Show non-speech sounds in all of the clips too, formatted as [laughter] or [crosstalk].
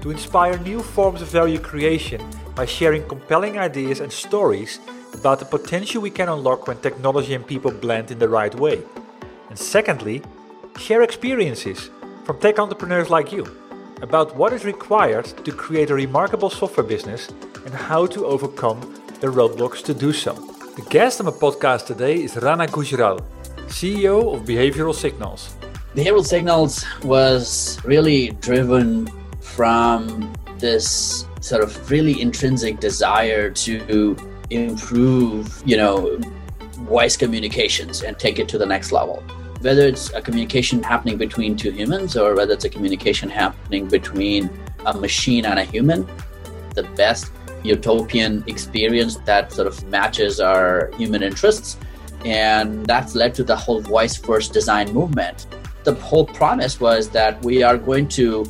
to inspire new forms of value creation by sharing compelling ideas and stories about the potential we can unlock when technology and people blend in the right way. And secondly, share experiences from tech entrepreneurs like you about what is required to create a remarkable software business and how to overcome the roadblocks to do so. The guest on my podcast today is Rana Gujral, CEO of Behavioral Signals. Behavioral Signals was really driven from this sort of really intrinsic desire to improve, you know, voice communications and take it to the next level. Whether it's a communication happening between two humans or whether it's a communication happening between a machine and a human, the best utopian experience that sort of matches our human interests. And that's led to the whole voice first design movement. The whole promise was that we are going to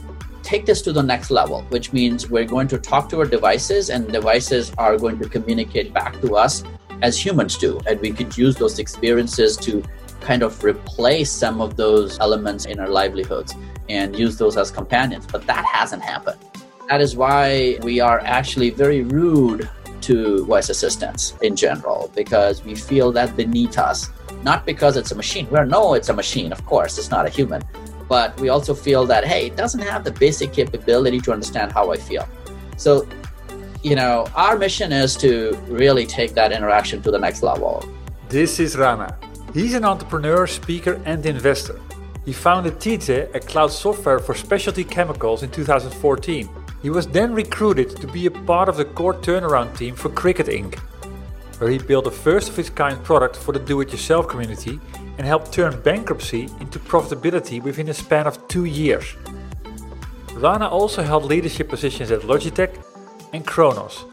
take this to the next level, which means we're going to talk to our devices and devices are going to communicate back to us as humans do. And we could use those experiences to kind of replace some of those elements in our livelihoods and use those as companions. But that hasn't happened. That is why we are actually very rude to voice assistants in general because we feel that beneath us, not because it's a machine. We know it's a machine, of course, it's not a human, but we also feel that hey it doesn't have the basic capability to understand how i feel. So you know our mission is to really take that interaction to the next level. This is rana. He's an entrepreneur speaker and investor. He founded TiZE, a cloud software for specialty chemicals in 2014 he was then recruited to be a part of the core turnaround team for Cricut inc. where he built a first of its kind product for the do-it-yourself community and helped turn bankruptcy into profitability within a span of two years. Rana also held leadership positions at Logitech and Kronos,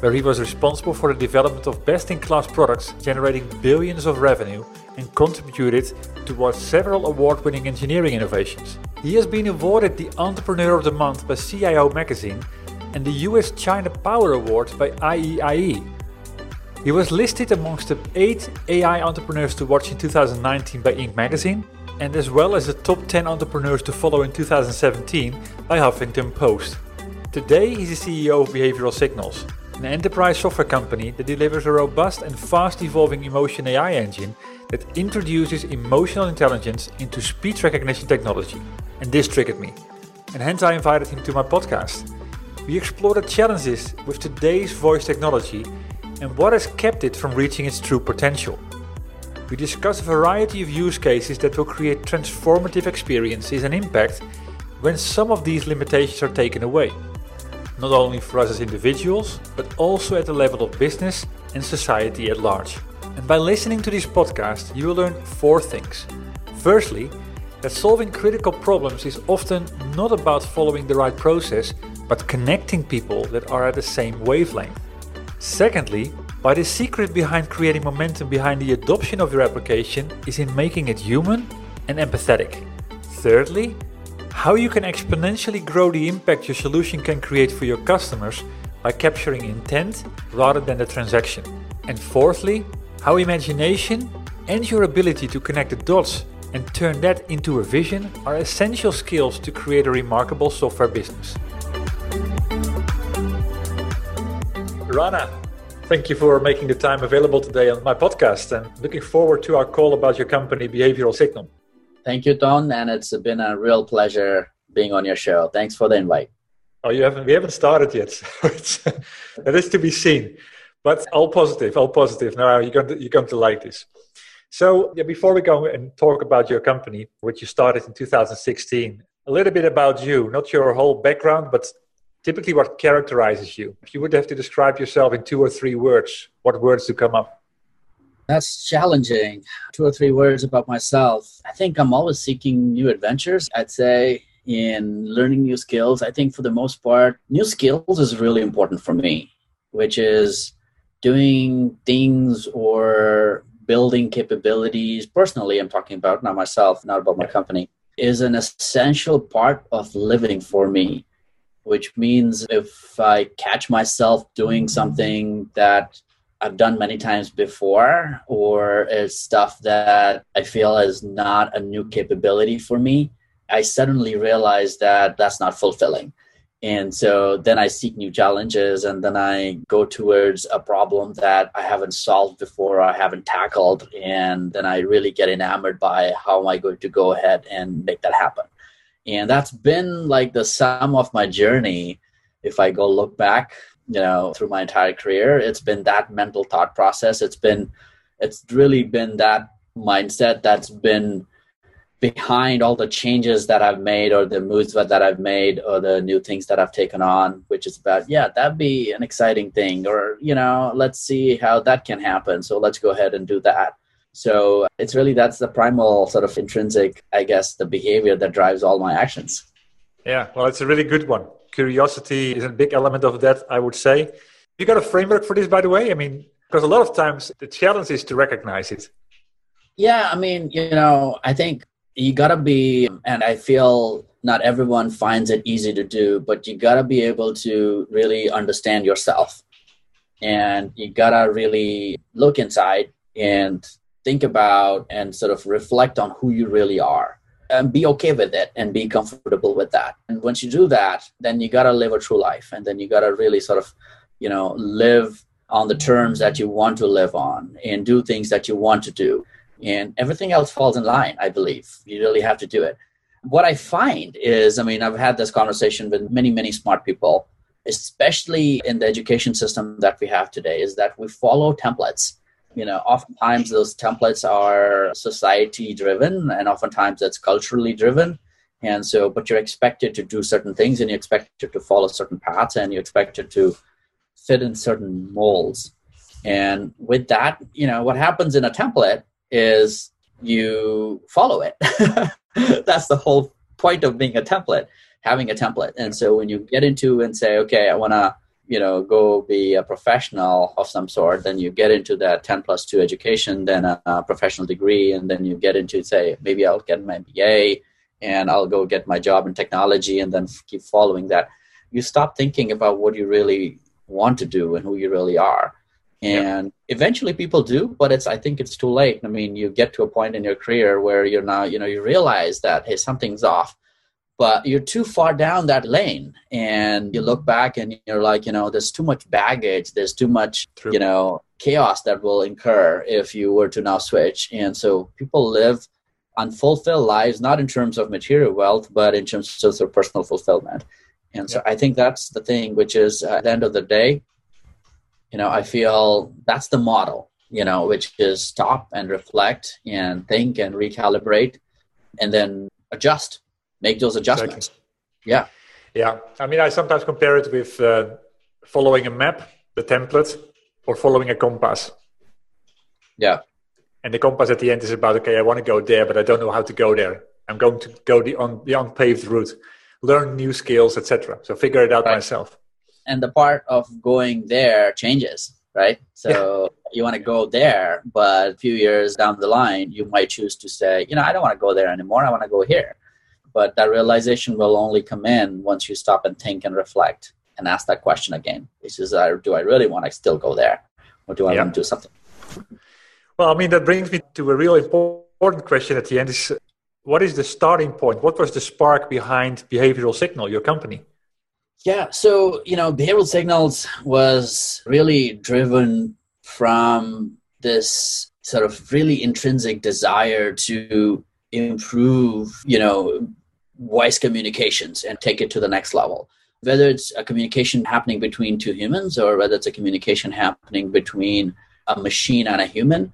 where he was responsible for the development of best in class products generating billions of revenue and contributed towards several award winning engineering innovations. He has been awarded the Entrepreneur of the Month by CIO Magazine and the US China Power Award by IEIE he was listed amongst the 8 AI entrepreneurs to watch in 2019 by Inc. magazine, and as well as the top 10 entrepreneurs to follow in 2017 by Huffington Post. Today, he's the CEO of Behavioral Signals, an enterprise software company that delivers a robust and fast evolving emotion AI engine that introduces emotional intelligence into speech recognition technology. And this triggered me, and hence I invited him to my podcast. We explore the challenges with today's voice technology and what has kept it from reaching its true potential. We discuss a variety of use cases that will create transformative experiences and impact when some of these limitations are taken away, not only for us as individuals, but also at the level of business and society at large. And by listening to this podcast, you will learn four things. Firstly, that solving critical problems is often not about following the right process, but connecting people that are at the same wavelength. Secondly, why the secret behind creating momentum behind the adoption of your application is in making it human and empathetic. Thirdly, how you can exponentially grow the impact your solution can create for your customers by capturing intent rather than the transaction. And fourthly, how imagination and your ability to connect the dots and turn that into a vision are essential skills to create a remarkable software business. Rana, thank you for making the time available today on my podcast and looking forward to our call about your company, Behavioral Signal. Thank you, Ton, and it's been a real pleasure being on your show. Thanks for the invite. Oh, you haven't? We haven't started yet. [laughs] So that [laughs] is to be seen. But all positive, all positive. Now you're going to you're going to like this. So yeah, before we go and talk about your company, which you started in 2016, a little bit about you, not your whole background, but typically what characterizes you. If you would have to describe yourself in two or three words, what words do come up? That's challenging. Two or three words about myself. I think I'm always seeking new adventures. I'd say in learning new skills. I think for the most part, new skills is really important for me, which is doing things or building capabilities. Personally, I'm talking about, not myself, not about my company, is an essential part of living for me. Which means if I catch myself doing something that I've done many times before, or is stuff that I feel is not a new capability for me, I suddenly realize that that's not fulfilling. And so then I seek new challenges and then I go towards a problem that I haven't solved before, I haven't tackled. And then I really get enamored by how am I going to go ahead and make that happen. And that's been like the sum of my journey. If I go look back, you know, through my entire career, it's been that mental thought process. It's been, it's really been that mindset that's been behind all the changes that I've made or the moves that I've made or the new things that I've taken on, which is about, yeah, that'd be an exciting thing. Or, you know, let's see how that can happen. So let's go ahead and do that. So uh, it's really that's the primal sort of intrinsic, I guess, the behavior that drives all my actions. Yeah, well, it's a really good one. Curiosity is a big element of that, I would say. You got a framework for this, by the way? I mean, because a lot of times the challenge is to recognize it. Yeah, I mean, you know, I think you gotta be and i feel not everyone finds it easy to do but you gotta be able to really understand yourself and you gotta really look inside and think about and sort of reflect on who you really are and be okay with it and be comfortable with that. And once you do that then you gotta live a true life and then you gotta really sort of you know live on the terms that you want to live on and do things that you want to do. And everything else falls in line i believe. You really have to do it. What i find is i mean i've had this conversation with many many smart people especially in the education system that we have today is that we follow templates you know oftentimes those templates are society driven and oftentimes that's culturally driven and so but you're expected to do certain things and you're expected to follow certain paths and you're expected to fit in certain molds and with that you know what happens in a template is you follow it. [laughs] That's the whole point of being a template, having a template. And so when you get into and say, okay, I want to, you know, go be a professional of some sort, then you get into that 10 plus 2 education, then a, a professional degree, and then you get into, say, maybe I'll get my MBA and I'll go get my job in technology and then keep following that. You stop thinking about what you really want to do and who you really are. And eventually people do but it's i think it's too late. I mean you get to a point in your career where you're now you know you realize that hey something's off but you're too far down that lane and you look back and you're like you know there's too much baggage there's too much True. you know chaos that will incur if you were to now switch and so people live unfulfilled lives not in terms of material wealth but in terms of their personal fulfillment and so yeah. i think that's the thing which is uh, at the end of the day you know, I feel that's the model, you know, which is stop and reflect and think and recalibrate and then adjust, make those adjustments. Exactly. Yeah. Yeah. I mean, I sometimes compare it with uh, following a map, the template, or following a compass. Yeah. And the compass at the end is about, okay, I want to go there, but I don't know how to go there. I'm going to go the, on, the unpaved route, learn new skills, etc. So figure it out right. myself and the part of going there changes right so yeah. you want to go there but a few years down the line you might choose to say you know i don't want to go there anymore i want to go here but that realization will only come in once you stop and think and reflect and ask that question again which is uh, do i really want to still go there? Or do i yeah. want to do something? Well i mean that brings me to a real important question at the end is what is the starting point? What was the spark behind behavioral signal your company? Yeah, so you know, behavioral signals was really driven from this sort of really intrinsic desire to improve, you know, voice communications and take it to the next level. Whether it's a communication happening between two humans or whether it's a communication happening between a machine and a human.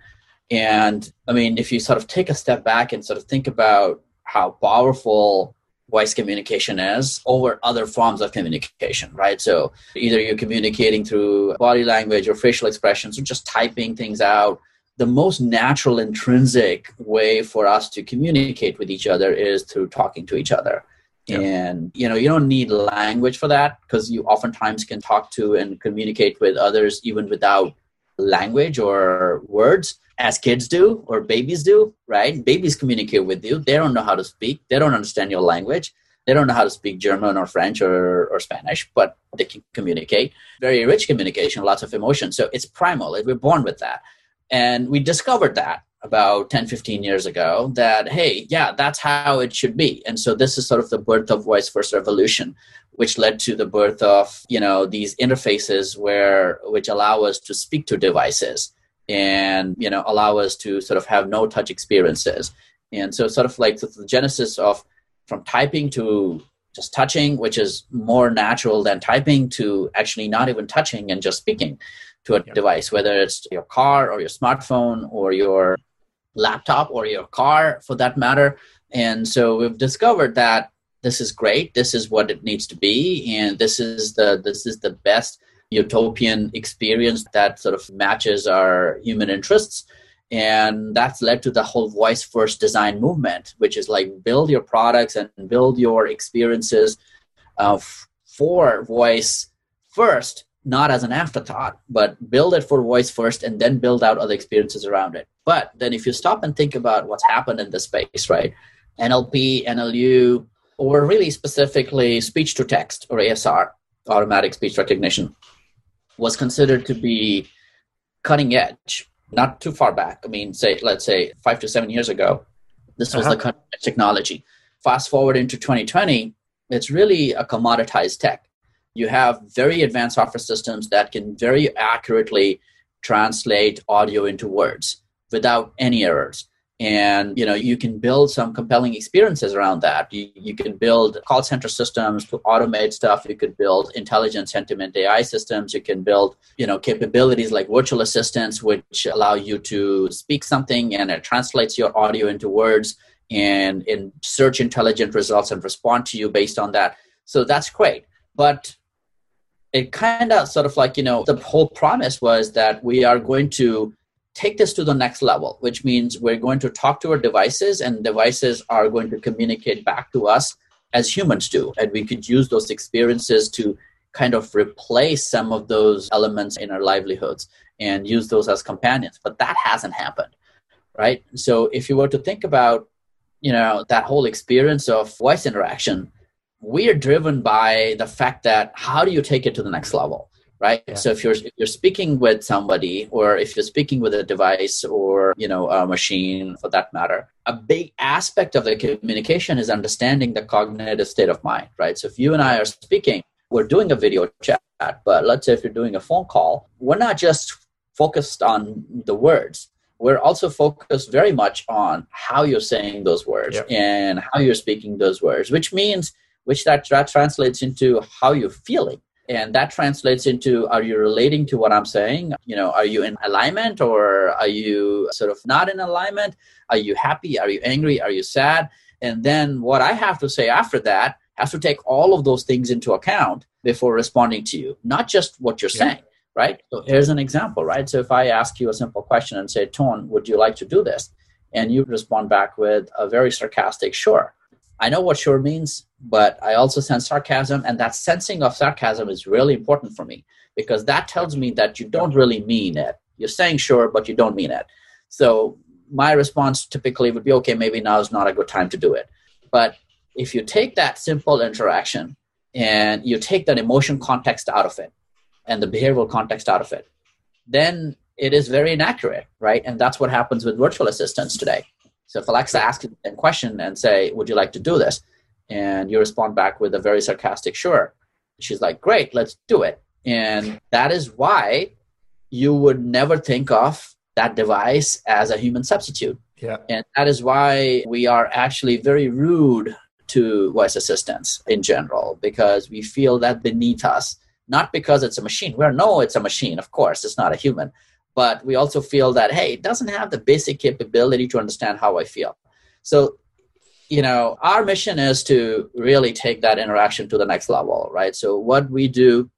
And I mean, if you sort of take a step back and sort of think about how powerful voice communication is over other forms of communication, right? So either you're communicating through body language or facial expressions or just typing things out. The most natural, intrinsic way for us to communicate with each other is through talking to each other. Yep. And you know, you don't need language for that because you oftentimes can talk to and communicate with others even without language or words as kids do or babies do, right? Babies communicate with you. They don't know how to speak. They don't understand your language. They don't know how to speak German or French or, or Spanish, but they can communicate. Very rich communication, lots of emotion. So it's primal. We're born with that. And we discovered that about 10, 15 years ago that, hey, yeah, that's how it should be. And so this is sort of the birth of voice first revolution, which led to the birth of, you know, these interfaces where, which allow us to speak to devices and you know allow us to sort of have no touch experiences and so sort of like the genesis of from typing to just touching which is more natural than typing to actually not even touching and just speaking to a yeah. device whether it's your car or your smartphone or your laptop or your car for that matter and so we've discovered that this is great this is what it needs to be and this is the this is the best utopian experience that sort of matches our human interests. And that's led to the whole voice first design movement, which is like build your products and build your experiences uh, for voice first, not as an afterthought, but build it for voice first and then build out other experiences around it. But then if you stop and think about what's happened in this space, right? NLP, NLU, or really specifically speech to text or ASR, automatic speech recognition was considered to be cutting edge, not too far back. I mean, say, let's say five to seven years ago, this was uh-huh. the cutting edge technology. Fast forward into 2020, it's really a commoditized tech. You have very advanced software systems that can very accurately translate audio into words without any errors. And you know you can build some compelling experiences around that. You, you can build call center systems to automate stuff. You could build intelligent sentiment ai systems. You can build you know capabilities like virtual assistants which allow you to speak something and it translates your audio into words and in search intelligent results and respond to you based on that. So that's great. But it kind of sort of like you know the whole promise was that we are going to take this to the next level, which means we're going to talk to our devices and devices are going to communicate back to us as humans do. And we could use those experiences to kind of replace some of those elements in our livelihoods and use those as companions. But that hasn't happened, right? So if you were to think about, you know, that whole experience of voice interaction, we are driven by the fact that how do you take it to the next level? right yeah. so if you're if you're speaking with somebody or if you're speaking with a device or you know a machine for that matter a big aspect of the communication is understanding the cognitive state of mind right so if you and i are speaking we're doing a video chat but let's say if you're doing a phone call we're not just focused on the words we're also focused very much on how you're saying those words yep. and how you're speaking those words which means which that, that translates into how you're feeling. And that translates into are you relating to what i'm saying? You know are you in alignment or are you sort of not in alignment? Are you happy? Are you angry? Are you sad? And then what i have to say after that has to take all of those things into account before responding to you not just what you're yeah. saying right? So here's an example right? So if i ask you a simple question and say Ton would you like to do this? And you respond back with a very sarcastic sure I know what sure means, but I also sense sarcasm, and that sensing of sarcasm is really important for me because that tells me that you don't really mean it. You're saying sure, but you don't mean it. So my response typically would be, okay, maybe now is not a good time to do it. But if you take that simple interaction and you take that emotion context out of it and the behavioral context out of it, then it is very inaccurate, right? And that's what happens with virtual assistants today. So if Alexa asks a question and say, "Would you like to do this?" and you respond back with a very sarcastic "Sure," she's like, "Great, let's do it." And that is why you would never think of that device as a human substitute. Yeah. And that is why we are actually very rude to voice assistants in general because we feel that beneath us, not because it's a machine. We know it's a machine, of course, it's not a human. But we also feel that, hey, it doesn't have the basic capability to understand how I feel. So, you know, our mission is to really take that interaction to the next level, right? So, what we do,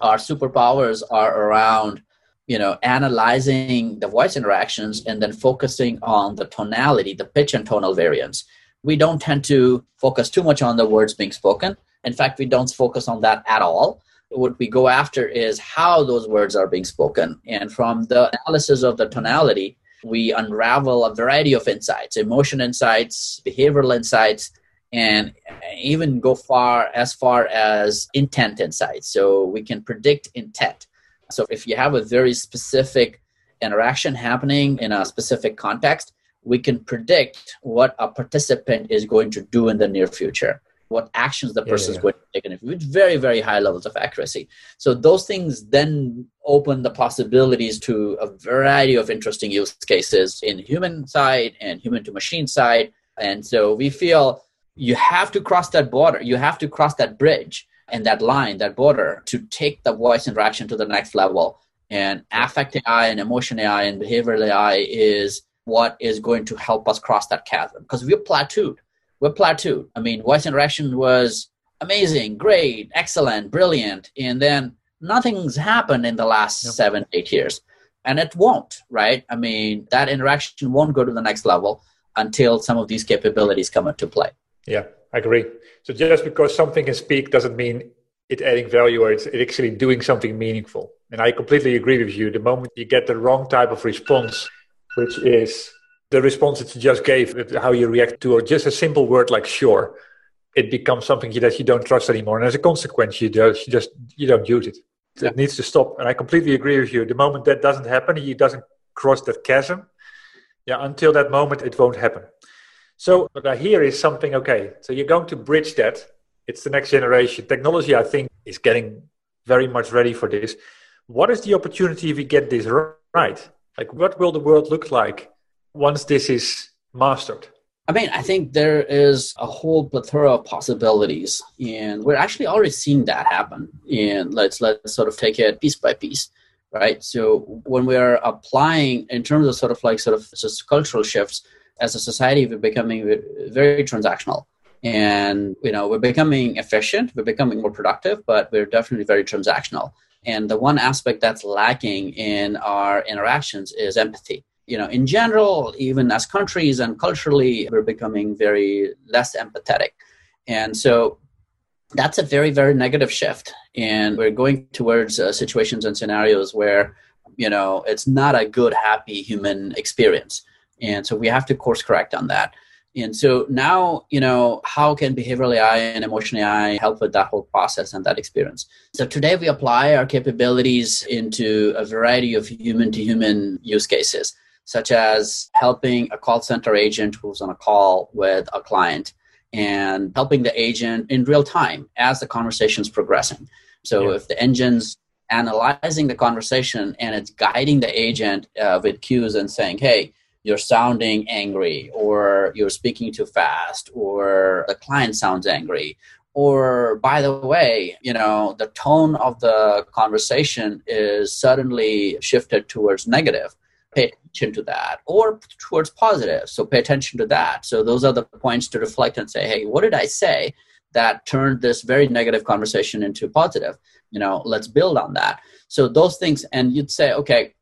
our superpowers are around you know analyzing the voice interactions and then focusing on the tonality the pitch and tonal variance we don't tend to focus too much on the words being spoken. In fact, we don't focus on that at all. What we go after is how those words are being spoken. And from the analysis of the tonality, we unravel a variety of insights emotion insights, behavioral insights, and even go far as far as intent insights. So we can predict intent. So if you have a very specific interaction happening in a specific context, we can predict what a participant is going to do in the near future what actions the person yeah, yeah, is going to take with very very high levels of accuracy. So those things then open the possibilities to a variety of interesting use cases in human side and human to machine side. And so we feel you have to cross that border. You have to cross that bridge and that line that border to take the voice interaction to the next level. And affect ai and emotion ai and behavioral ai is what is going to help us cross that chasm because we're plateaued. We're plateaued. I mean, voice interaction was amazing, great, excellent, brilliant, and then nothing's happened in the last yep. seven, eight years. And it won't, right? I mean, that interaction won't go to the next level until some of these capabilities come into play. Yeah, I agree. So just because something can speak doesn't mean it adding value or it's actually doing something meaningful. And I completely agree with you. The moment you get the wrong type of response, which is the response that you just gave, how you react to or just a simple word like sure, it becomes something that you don't trust anymore. And as a consequence, you just, you just you don't use it. Yeah. It needs to stop. And I completely agree with you. The moment that doesn't happen, he doesn't cross that chasm. Yeah, until that moment, it won't happen. So what I hear is something okay. So you're going to bridge that. It's the next generation. Technology, I think, is getting very much ready for this. What is the opportunity if we get this right? Like, what will the world look like once this is mastered? I mean, I think there is a whole plethora of possibilities, and we're actually already seeing that happen. And let's let's sort of take it piece by piece, right? So when we're applying in terms of sort of like sort of just cultural shifts as a society, we're becoming very transactional, and you know we're becoming efficient, we're becoming more productive, but we're definitely very transactional. And the one aspect that's lacking in our interactions is empathy. You know, in general, even as countries and culturally, we're becoming very less empathetic. And so that's a very, very negative shift. And we're going towards uh, situations and scenarios where, you know, it's not a good, happy human experience. And so we have to course correct on that. And so now, you know, how can behavioral AI and emotion AI help with that whole process and that experience? So today we apply our capabilities into a variety of human to human use cases, such as helping a call center agent who's on a call with a client and helping the agent in real time as the conversation is progressing. So yeah. if the engine's analyzing the conversation and it's guiding the agent uh, with cues and saying, hey, you're sounding angry or you're speaking too fast or the client sounds angry or by the way you know the tone of the conversation is suddenly shifted towards negative pay attention to that or towards positive so pay attention to that so those are the points to reflect and say hey what did i say that turned this very negative conversation into positive you know let's build on that so those things and you'd say okay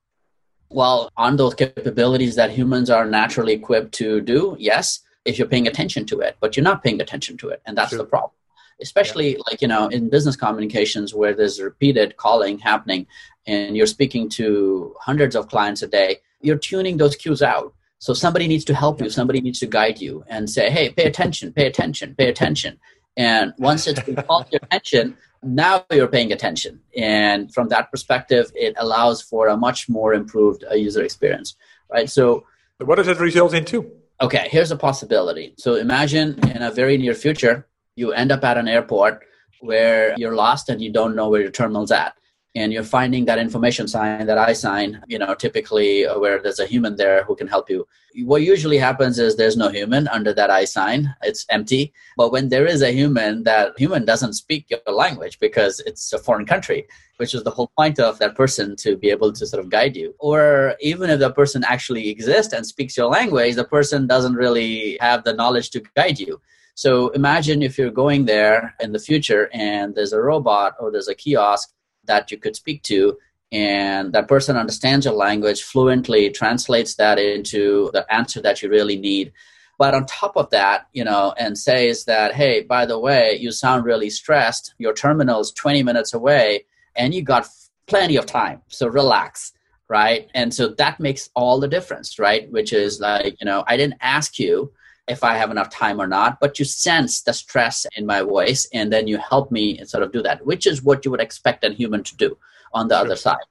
well, on those capabilities that humans are naturally equipped to do, yes, if you're paying attention to it, but you're not paying attention to it. And that's the problem. Especially yeah. like, you know, in business communications where there's repeated calling happening and you're speaking to hundreds of clients a day, you're tuning those cues out. So somebody needs to help you, somebody needs to guide you and say, hey, pay attention, pay attention, pay attention. And once it's been called your attention, now you're paying attention. And from that perspective it allows for a much more improved uh, user experience right? So what does it result into okay here's a possibility. So imagine in a very near future you end up at an airport where you're lost and you don't know where your terminal's at and you're finding that information sign that i sign you know typically where there's a human there who can help you. What usually happens is there's no human under that i sign. It's empty. But when there is a human that human doesn't speak your language because it's a foreign country which is the whole point of that person to be able to sort of guide you. Or even if the person actually exists and speaks your language the person doesn't really have the knowledge to guide you. So imagine if you're going there in the future and there's a robot or there's a kiosk that you could speak to and that person understands your language fluently translates that into the answer that you really need. But on top of that you know and says that hey by the way you sound really stressed. Your terminal is 20 minutes away and you got plenty of time so relax right? And so that makes all the difference right? Which is like you know i didn't ask you if I have enough time or not, but you sense the stress in my voice and then you help me sort of do that, which is what you would expect a human to do on the sure. other side.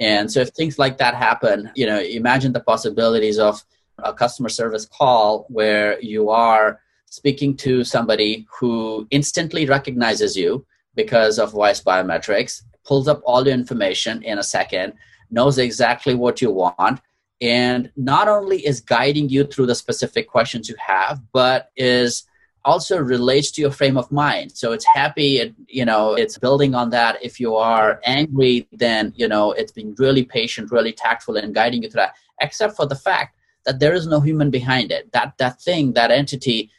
And so if things like that happen, you know, imagine the possibilities of a customer service call where you are speaking to somebody who instantly recognizes you because of voice biometrics, pulls up all the information in a second, knows exactly what you want, and not only is guiding you through the specific questions you have but is also relates to your frame of mind. So it's happy it, you know it's building on that. If you are angry then you know it's being really patient really tactful and guiding you through that except for the fact that there is no human behind it. That that thing that entity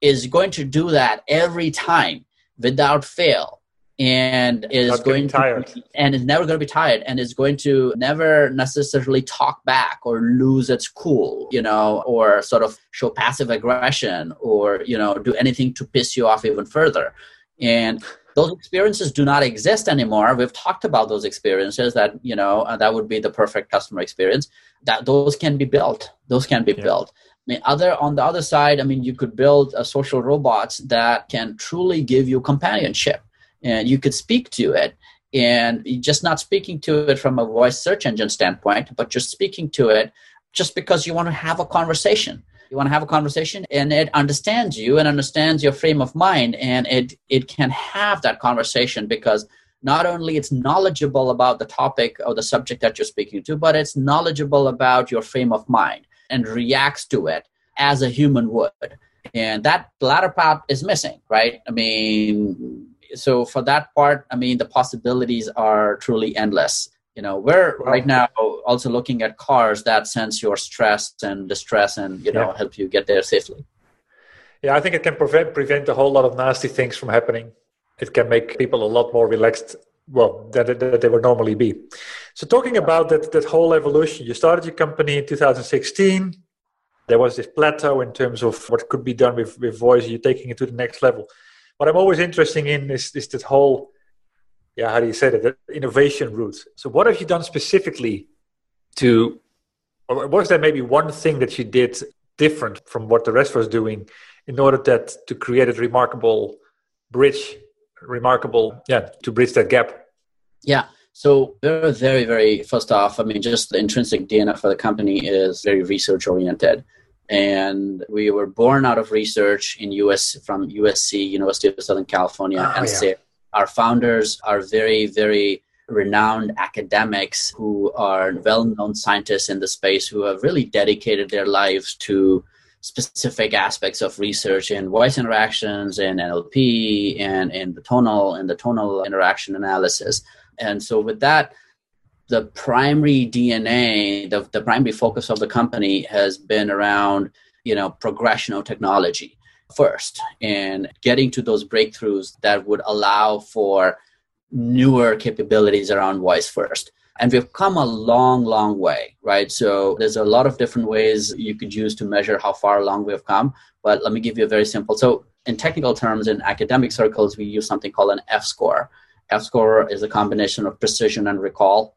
is going to do that every time without fail and is Not going tired. to and is never going to be tired and is going to never necessarily talk back or lose its cool you know or sort of show passive aggression or you know do anything to piss you off even further. And those experiences do not exist anymore. We've talked about those experiences that you know uh, that would be the perfect customer experience. That those can be built. Those can be yeah. built. I mean, other on the other side, I mean, you could build a social robots that can truly give you companionship and you could speak to it. And just not speaking to it from a voice search engine standpoint but just speaking to it just because you want to have a conversation. You want to have a conversation and it understands you and understands your frame of mind and it it can have that conversation because not only it's knowledgeable about the topic or the subject that you're speaking to but it's knowledgeable about your frame of mind and reacts to it as a human would. And that latter part is missing right? I mean so for that part, I mean, the possibilities are truly endless. You know, we're right now also looking at cars that sense your stress and distress and you know yeah. help you get there safely. Yeah, I think it can prevent prevent a whole lot of nasty things from happening. It can make people a lot more relaxed well that, that they would normally be so talking about that that whole evolution you started your company in 2016 there was this plateau in terms of what could be done with, with voice you're taking it to the next level what I'm always interested in is, is whole, yeah, how do you say the innovation route. So what have you done specifically to, or was there maybe one thing that you did different from what the rest was doing in order that to create a remarkable bridge, remarkable, yeah, to bridge that gap? Yeah. So very, very first off, I mean, just the intrinsic DNA for the company is very research oriented and we were born out of research in us from usc university of southern california oh, and yeah. our founders are very very renowned academics who are well-known scientists in the space who have really dedicated their lives to specific aspects of research in voice interactions and nlp and in the tonal and the tonal interaction analysis and so with that the primary DNA, the, the primary focus of the company has been around, you know, progressional technology first and getting to those breakthroughs that would allow for newer capabilities around voice first. And we've come a long, long way, right? So there's a lot of different ways you could use to measure how far along we've come. But let me give you a very simple. So in technical terms, in academic circles, we use something called an F score. F score is a combination of precision and recall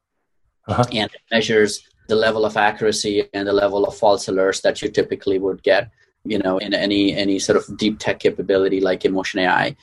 uh-huh. and it measures the level of accuracy and the level of false alerts that you typically would get you know in any any sort of deep tech capability like emotion ai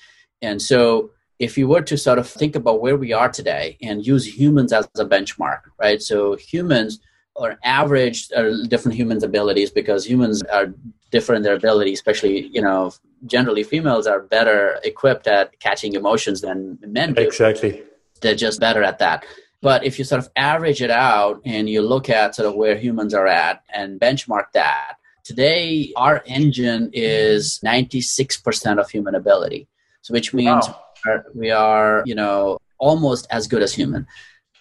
and so if you were to sort of think about where we are today and use humans as a benchmark right so humans are average are different humans abilities because humans are different in their ability especially you know generally females are better equipped at catching emotions than men do exactly they're just better at that. But if you sort of average it out and you look at sort of where humans are at and benchmark that, today our engine is 96% of human ability. So which means wow. we are, you know, almost as good as human.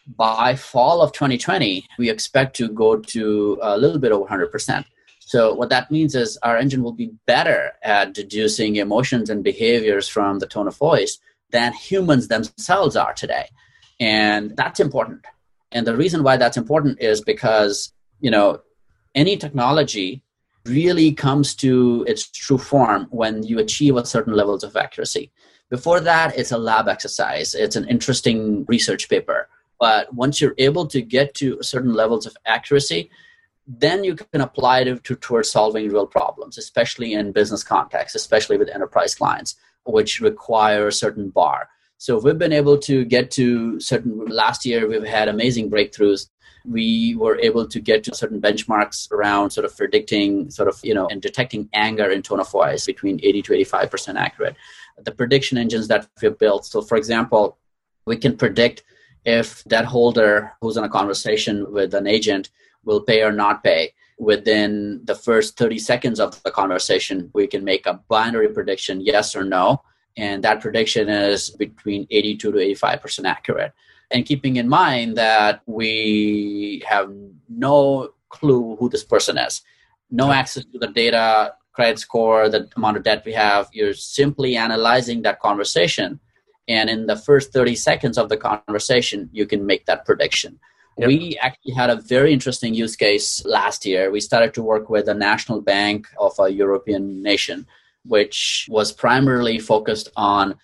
By fall of 2020, we expect to go to a little bit over 100%. So what that means is our engine will be better at deducing emotions and behaviors from the tone of voice than humans themselves are today. And that's important. And the reason why that's important is because, you know, any technology really comes to its true form when you achieve a certain levels of accuracy. Before that, it's a lab exercise. It's an interesting research paper. But once you're able to get to certain levels of accuracy, then you can apply it to, towards solving real problems, especially in business context, especially with enterprise clients, which require a certain bar. So we've been able to get to certain. Last year, we've had amazing breakthroughs. We were able to get to certain benchmarks around sort of predicting, sort of you know, and detecting anger in tone of voice between 80 to 85 percent accurate. The prediction engines that we've built. So, for example, we can predict if that holder who's in a conversation with an agent will pay or not pay within the first 30 seconds of the conversation we can make a binary prediction yes or no and that prediction is between 82 to 85 percent accurate. And keeping in mind that we have no clue who this person is no access to the data credit score the amount of debt we have you're simply analyzing that conversation. And in the first 30 seconds of the conversation you can make that prediction. Yep. We actually had a very interesting use case last year. We started to work with a national bank of a European nation, which was primarily focused on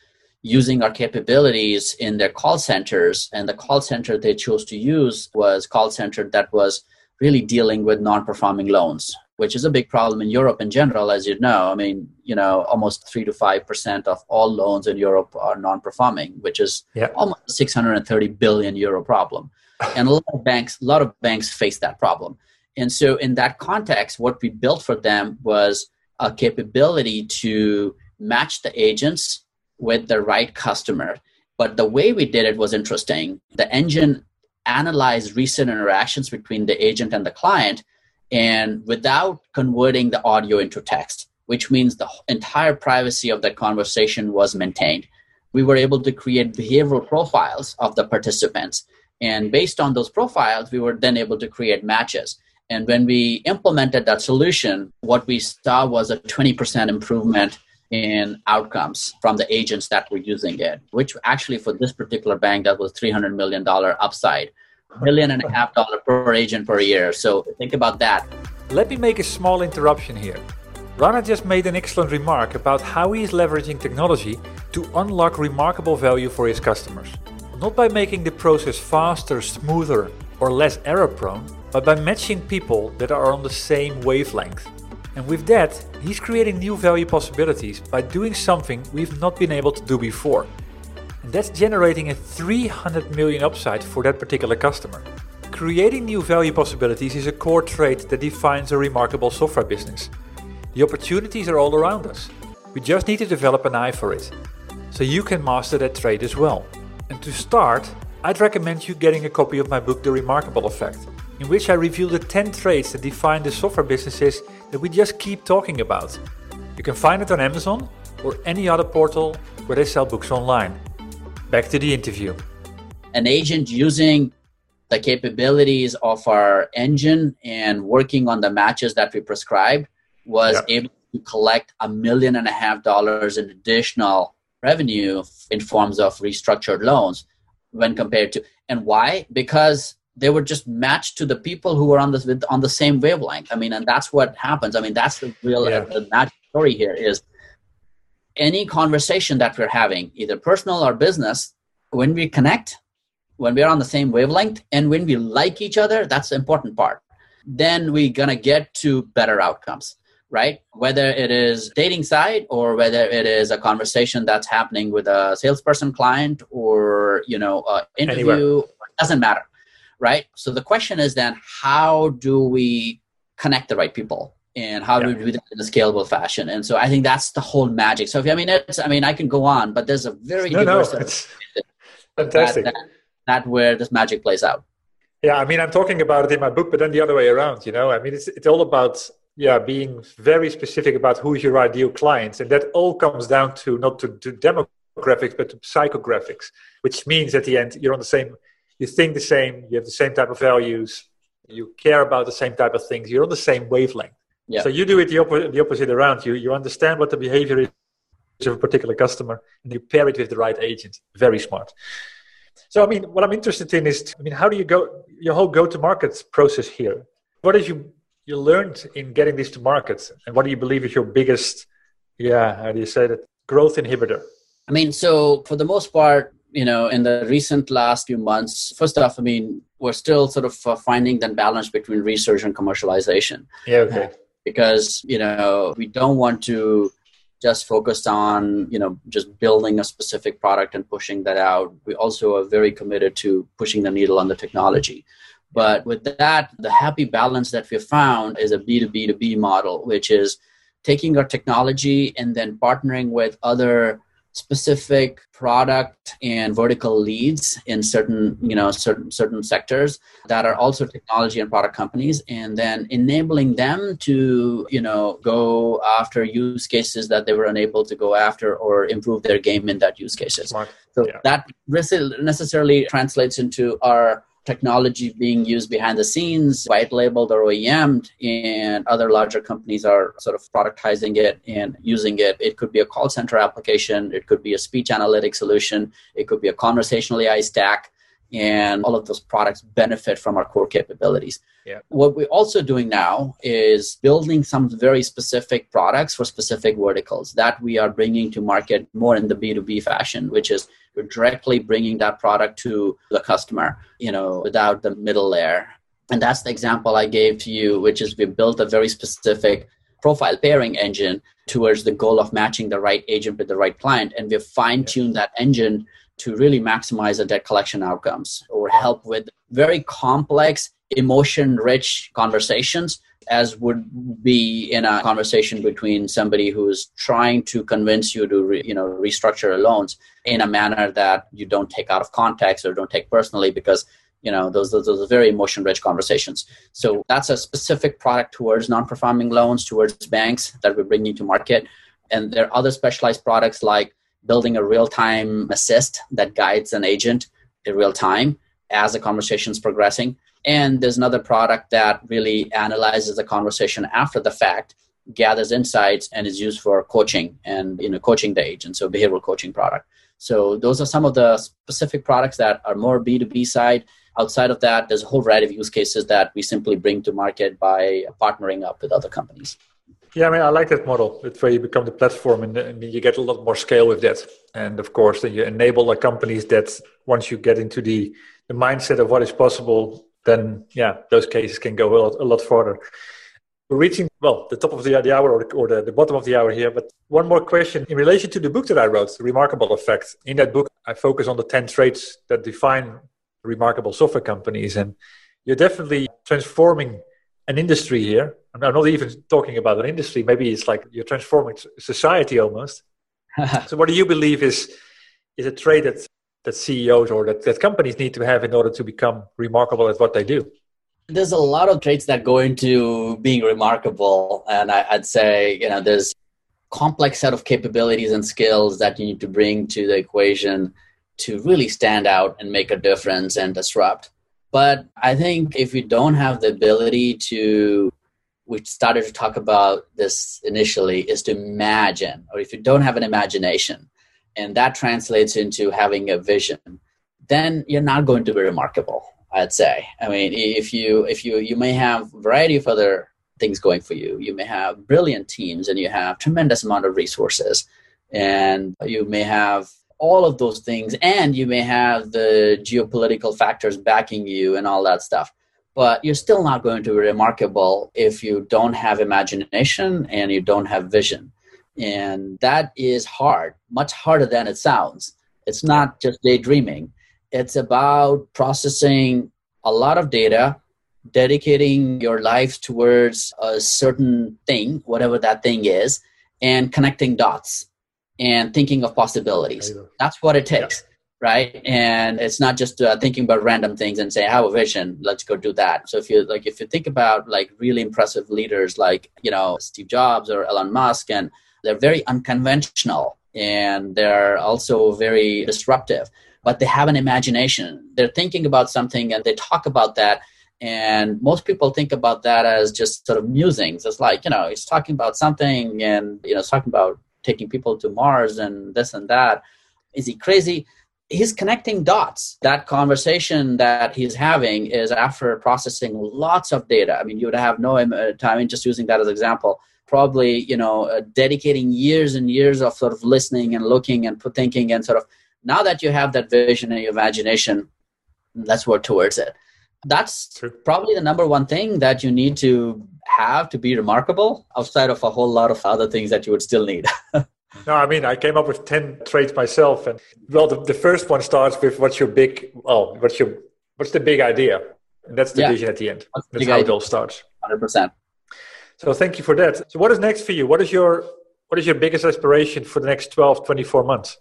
using our capabilities in their call centers. And the call center they chose to use was call center that was really dealing with non-performing loans, which is a big problem in Europe in general, as you know. I mean, you know, almost three to five percent of all loans in Europe are non-performing, which is yep. almost 630 billion euro problem [laughs] and a lot of banks a lot of banks face that problem and so in that context what we built for them was a capability to match the agents with the right customer. But the way we did it was interesting. The engine analyzed recent interactions between the agent and the client and without converting the audio into text which means the entire privacy of the conversation was maintained. We were able to create behavioral profiles of the participants and based on those profiles, we were then able to create matches. And when we implemented that solution, what we saw was a 20% improvement in outcomes from the agents that were using it, which actually for this particular bank, that was $300 million upside, million and a half dollar per agent per year. So think about that. Let me make a small interruption here. Rana just made an excellent remark about how he is leveraging technology to unlock remarkable value for his customers not by making the process faster, smoother, or less error prone, but by matching people that are on the same wavelength. And with that, he's creating new value possibilities by doing something we've not been able to do before. And that's generating a 300 million upside for that particular customer. Creating new value possibilities is a core trait that defines a remarkable software business. The opportunities are all around us. We just need to develop an eye for it. So you can master that trait as well. And to start, I'd recommend you getting a copy of my book The Remarkable Effect, in which I review the 10 traits that define the software businesses that we just keep talking about. You can find it on Amazon or any other portal where they sell books online. Back to the interview. An agent using the capabilities of our engine and working on the matches that we prescribed was yeah. able to collect a million and a half dollars in additional revenue in forms of restructured loans when compared to and why because they were just matched to the people who were on this with on the same wavelength i mean and that's what happens i mean that's the real yeah. the magic story here is any conversation that we're having either personal or business when we connect when we're on the same wavelength and when we like each other that's the important part then we're gonna get to better outcomes right? Whether it is dating side or whether it is a conversation that's happening with a salesperson client or, you know, interview, Anywhere. doesn't matter, right? So the question is then how do we connect the right people? And how yeah. do we do that in a scalable fashion? And so I think that's the whole magic. So if I mean, it's I mean, I can go on, but there's a very no, no, it's, [laughs] Fantastic. That, that, that where this magic plays out. Yeah, I mean, I'm talking about it in my book, but then the other way around. You know, I mean, it's it's all about yeah being very specific about who's your ideal client, and that all comes down to not to, to demographics but to psychographics, which means at the end you're on the same, you think the same, you have the same type of values, you care about the same type of things, you're on the same wavelength. Yeah. So you do it the, oppo- the opposite around. You you understand what the behavior is of a particular customer, and you pair it with the right agent. Very smart. So I mean, what I'm interested in is, I mean, how do you go your whole go-to-market process here? What have you you learned in getting this to market, and what do you believe is your biggest, yeah, how do you say that, growth inhibitor? I mean, so for the most part, you know, in the recent last few months, first off, I mean, we're still sort of uh, finding that balance between research and commercialization. Yeah, okay. Because you know, we don't want to just focus on you know just building a specific product and pushing that out. We also are very committed to pushing the needle on the technology. But with that, the happy balance that we found is a B2B to B model, which is taking our technology and then partnering with other specific product and vertical leads in certain you know certain certain sectors that are also technology and product companies and then enabling them to you know go after use cases that they were unable to go after or improve their game in that use cases Smart. so yeah. that necessarily translates into our technology being used behind the scenes, white labeled or OEM'd, and other larger companies are sort of productizing it and using it. It could be a call center application, it could be a speech analytics solution, it could be a conversational AI stack and all of those products benefit from our core capabilities. Yeah. What we're also doing now is building some very specific products for specific verticals that we are bringing to market more in the B2B fashion, which is we're directly bringing that product to the customer, you know, without the middle layer. And that's the example I gave to you, which is we built a very specific profile pairing engine towards the goal of matching the right agent with the right client. And we've fine tuned that engine to really maximize the debt collection outcomes or help with very complex emotion rich conversations as would be in a conversation between somebody who's trying to convince you to re, you know restructure loans in a manner that you don't take out of context or don't take personally because you know those those, those are very emotion rich conversations. So that's a specific product towards non-performing loans towards banks that we're bringing to market. And there are other specialized products like building a real time assist that guides an agent in real time as the conversation is progressing. And there's another product that really analyzes the conversation after the fact, gathers insights, and is used for coaching and you know coaching the agent. So behavioral coaching product. So those are some of the specific products that are more B2B side. Outside of that, there's a whole variety of use cases that we simply bring to market by partnering up with other companies. Yeah, I mean, I like that model. It's where you become the platform and, and you get a lot more scale with that. And of course, then you enable the companies that once you get into the, the mindset of what is possible, then yeah, those cases can go a lot, a lot further. We're reaching, well, the top of the, the hour or, the, or the, the bottom of the hour here. But one more question in relation to the book that I wrote, Remarkable Effect. In that book, I focus on the 10 traits that define remarkable software companies. And you're definitely transforming an industry here. I'm not even talking about an industry. Maybe it's like you're transforming society almost. [laughs] so, what do you believe is is a trait that that CEOs or that, that companies need to have in order to become remarkable at what they do? There's a lot of traits that go into being remarkable, and I, I'd say you know there's complex set of capabilities and skills that you need to bring to the equation to really stand out and make a difference and disrupt. But I think if you don't have the ability to, we started to talk about this initially, is to imagine, or if you don't have an imagination, and that translates into having a vision, then you're not going to be remarkable. I'd say. I mean, if you if you you may have a variety of other things going for you. You may have brilliant teams, and you have tremendous amount of resources, and you may have all of those things and you may have the geopolitical factors backing you and all that stuff but you're still not going to be remarkable if you don't have imagination and you don't have vision. And that is hard much harder than it sounds. It's not just daydreaming. It's about processing a lot of data dedicating your life towards a certain thing whatever that thing is and connecting dots and thinking of possibilities. That's what it takes. right? And it's not just uh, thinking about random things and say i have a vision let's go do that. So if you like if you think about like really impressive leaders like you know steve jobs or elon musk and they're very unconventional and they're also very disruptive but they have an imagination. They're thinking about something and they talk about that and most people think about that as just sort of musings. It's like you know he's talking about something and you know it's talking about taking people to mars and this and that is he crazy he's connecting dots. That conversation that he's having is after processing lots of data. I mean, you would have no uh, time, just using that as an example, probably, you know, uh, dedicating years and years of sort of listening and looking and thinking and sort of, now that you have that vision and your imagination, let's work towards it. That's True. probably the number one thing that you need to have to be remarkable outside of a whole lot of other things that you would still need. [laughs] No, I mean, I came up with 10 traits myself. And well, the, the first one starts with what's your big, well, what's your, what's the big idea? And that's the yeah. vision at the end. That's, that's how idea. it all starts. 100%. So thank you for that. So what is next for you? What is your, what is your biggest aspiration for the next 12, 24 months?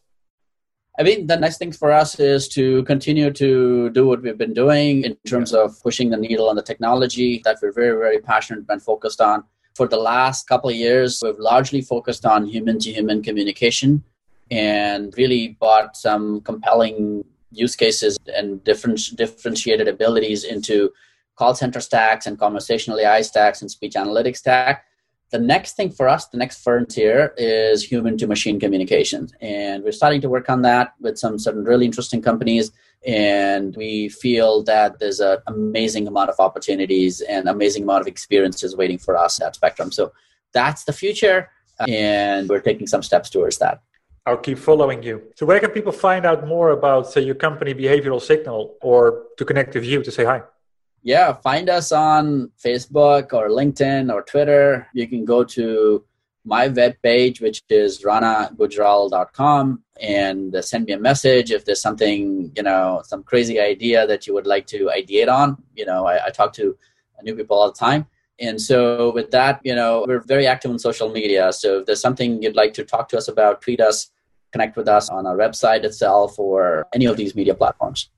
I mean, the next thing for us is to continue to do what we've been doing in terms of pushing the needle on the technology that we're very, very passionate and focused on for the last couple of years, we've largely focused on human to human communication and really brought some compelling use cases and different differentiated abilities into call center stacks and conversational AI stacks and speech analytics stack. The next thing for us, the next frontier is human to machine communication. And we're starting to work on that with some certain really interesting companies and we feel that there's an amazing amount of opportunities and amazing amount of experiences waiting for us at spectrum so that's the future and we're taking some steps towards that I'll keep following you. So, where can people find out more about, say, your company, Behavioral Signal, or to connect with you to say hi? Yeah, find us on Facebook or LinkedIn or Twitter. You can go to my web page, which is ranagujral.com, and uh, send me a message if there's something, you know, some crazy idea that you would like to ideate on. You know, I, I talk to new people all the time. And so with that, you know, we're very active on social media. So if there's something you'd like to talk to us about, tweet us, connect with us on our website itself or any of these media platforms.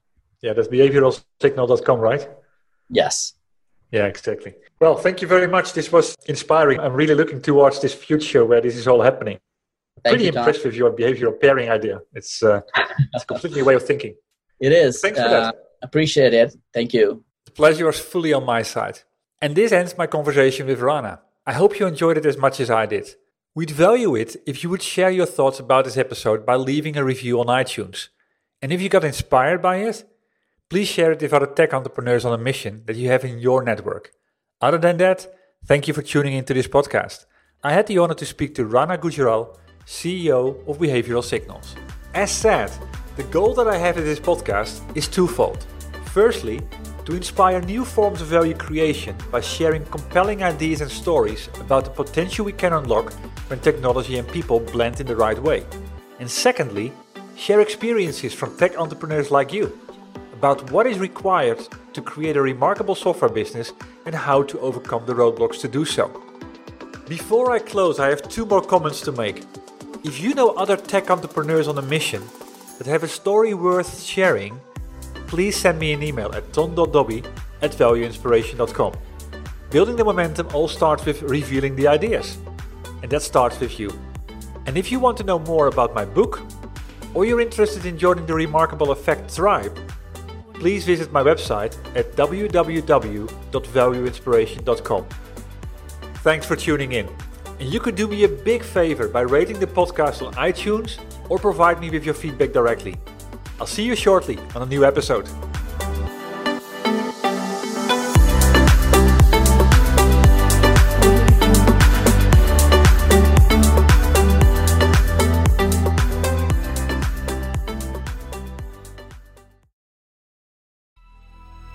Yeah, that's behavioralsignal.com, right? Yes. Yeah, exactly. Well, thank you very much. This was inspiring. I'm really looking towards this future where this is all happening. Thank Pretty you, impressed with your behavioral pairing idea. It's, uh, it's completely a way of thinking. It is. Thanks for uh, that. Appreciate it. Thank you. The pleasure is fully on my side. And this ends my conversation with Rana. I hope you enjoyed it as much as I did. We'd value it if you would share your thoughts about this episode by leaving a review on iTunes. And if you got inspired by it, Please share it with other tech entrepreneurs on a mission that you have in your network. Other than that, thank you for tuning into this podcast. I had the honor to speak to Rana Gujral, CEO of Behavioral Signals. As said, the goal that I have in this podcast is twofold. Firstly, to inspire new forms of value creation by sharing compelling ideas and stories about the potential we can unlock when technology and people blend in the right way. And secondly, share experiences from tech entrepreneurs like you about what is required to create a remarkable software business and how to overcome the roadblocks to do so. Before I close, I have two more comments to make. If you know other tech entrepreneurs on a mission that have a story worth sharing, please send me an email at ton.dobbe at valueinspiration.com. Building the momentum all starts with revealing the ideas, and that starts with you. And if you want to know more about my book, or you're interested in joining the Remarkable Effect tribe, please visit my website at www.valueinspiration.com. Thanks for tuning in. And you could do me a big favor by rating the podcast on iTunes or provide me with your feedback directly. I'll see you shortly on a new episode.